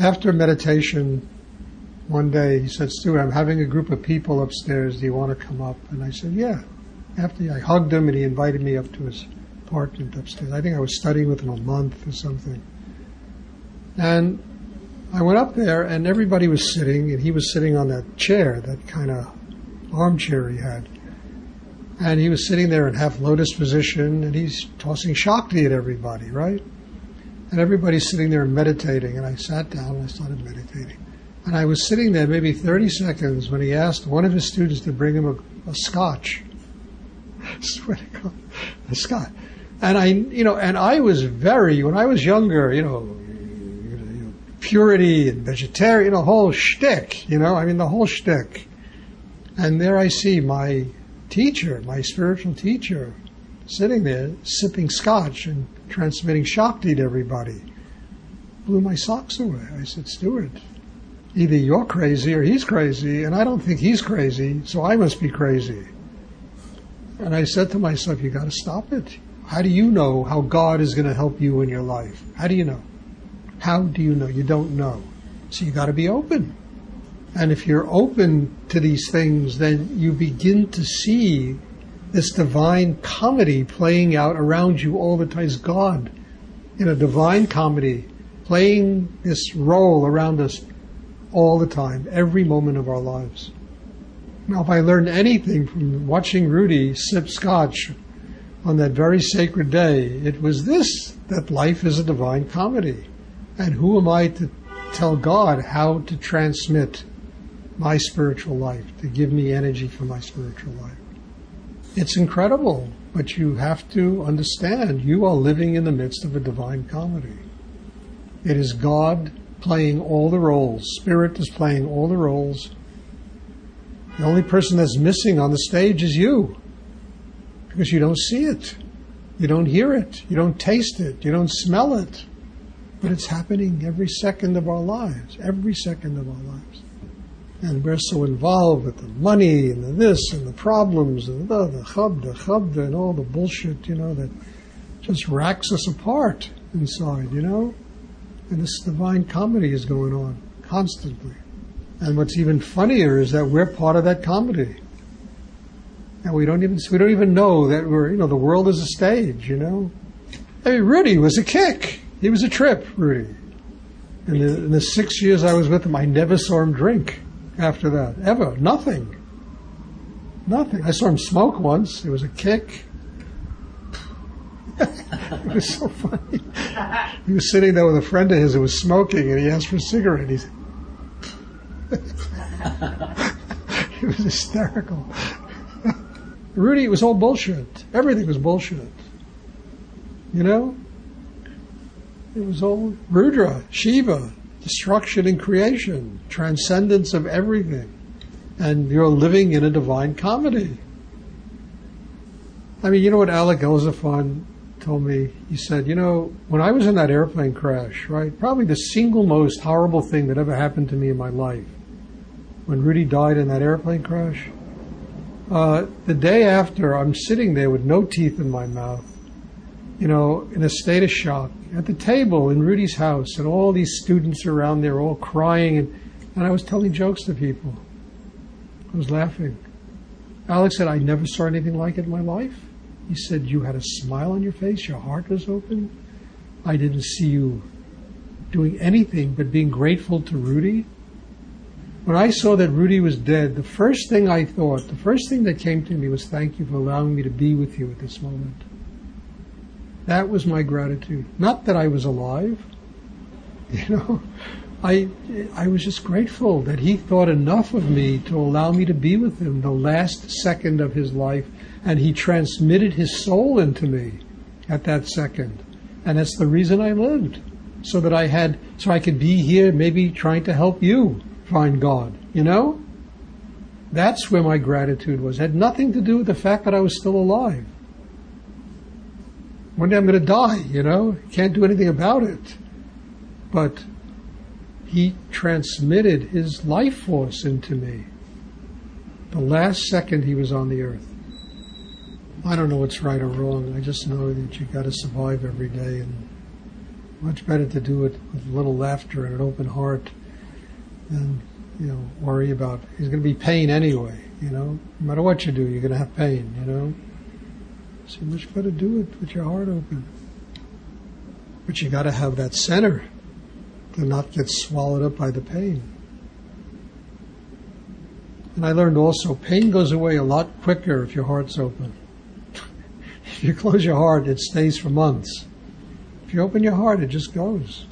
after meditation, one day he said, Stuart, I'm having a group of people upstairs. Do you want to come up? And I said, Yeah. After I hugged him and he invited me up to his apartment upstairs. I think I was studying with him a month or something. And I went up there and everybody was sitting and he was sitting on that chair, that kind of armchair he had. And he was sitting there in half lotus position and he's tossing Shakti at everybody, right? And everybody's sitting there meditating. And I sat down and I started meditating. And I was sitting there maybe 30 seconds when he asked one of his students to bring him a, a scotch. I swear to God, a scotch. And I, you know, and I was very, when I was younger, you know, you know purity and vegetarian, the whole shtick, you know, I mean, the whole shtick. And there I see my teacher, my spiritual teacher, sitting there sipping scotch and transmitting Shakti to everybody. Blew my socks away. I said, Stuart, either you're crazy or he's crazy, and I don't think he's crazy, so I must be crazy. And I said to myself, you got to stop it. How do you know how God is going to help you in your life? How do you know? How do you know? You don't know. So you got to be open. And if you're open to these things, then you begin to see this divine comedy playing out around you all the time. It's God in a divine comedy playing this role around us all the time, every moment of our lives. Now, if I learned anything from watching Rudi sip scotch on that very sacred day, it was this that life is a divine comedy. And who am I to tell God how to transmit my spiritual life, to give me energy for my spiritual life. It's incredible, but you have to understand you are living in the midst of a divine comedy. It is God playing all the roles, Spirit is playing all the roles. The only person that's missing on the stage is you because you don't see it, you don't hear it, you don't taste it, you don't smell it. But it's happening every second of our lives, every second of our lives and we're so involved with the money and the this and the problems and the the chabda, and all the bullshit, you know, that just racks us apart inside, you know? And this divine comedy is going on constantly. And what's even funnier is that we're part of that comedy. And we don't even we don't even know that we're you know the world is a stage, you know. I mean, Rudi was a kick. He was a trip, Rudi. In the, in the six years I was with him, I never saw him drink after that. Ever. Nothing. Nothing. I saw him smoke once. It was a kick. it was so funny. He was sitting there with a friend of his who was smoking, and he asked for a cigarette. He said, it was hysterical. Rudi, it was all bullshit. Everything was bullshit. You know? It was all Rudra, Shiva, destruction and creation, transcendence of everything. And you're living in a divine comedy. I mean, you know what Alec Elzafan told me? He said, you know, when I was in that airplane crash, right, probably the single most horrible thing that ever happened to me in my life, when Rudi died in that airplane crash, uh, the day after, I'm sitting there with no teeth in my mouth, you know, in a state of shock at the table in Rudi's house, and all these students around there all crying, and, and I was telling jokes to people. I was laughing. Alex said, I never saw anything like it in my life. He said, You had a smile on your face, your heart was open. I didn't see you doing anything but being grateful to Rudi. When I saw that Rudi was dead, the first thing I thought, the first thing that came to me was, Thank you for allowing me to be with you at this moment. That was my gratitude. Not that I was alive. You know, I, I was just grateful that he thought enough of me to allow me to be with him the last second of his life, and he transmitted his soul into me at that second. And that's the reason I lived. So that I had, so I could be here maybe trying to help you find God, you know? That's where my gratitude was. It had nothing to do with the fact that I was still alive. One day I'm going to die, you know, can't do anything about it. But he transmitted his life force into me the last second he was on the earth. I don't know what's right or wrong. I just know that you got to survive every day and Much better to do it with a little laughter and an open heart than, you know, worry about, there's going to be pain anyway, you know. No matter what you do, you're going to have pain, you know. So you much better to do it with your heart open. But you got to have that center to not get swallowed up by the pain. And I learned also, pain goes away a lot quicker if your heart's open. if you close your heart, it stays for months. If you open your heart, it just goes.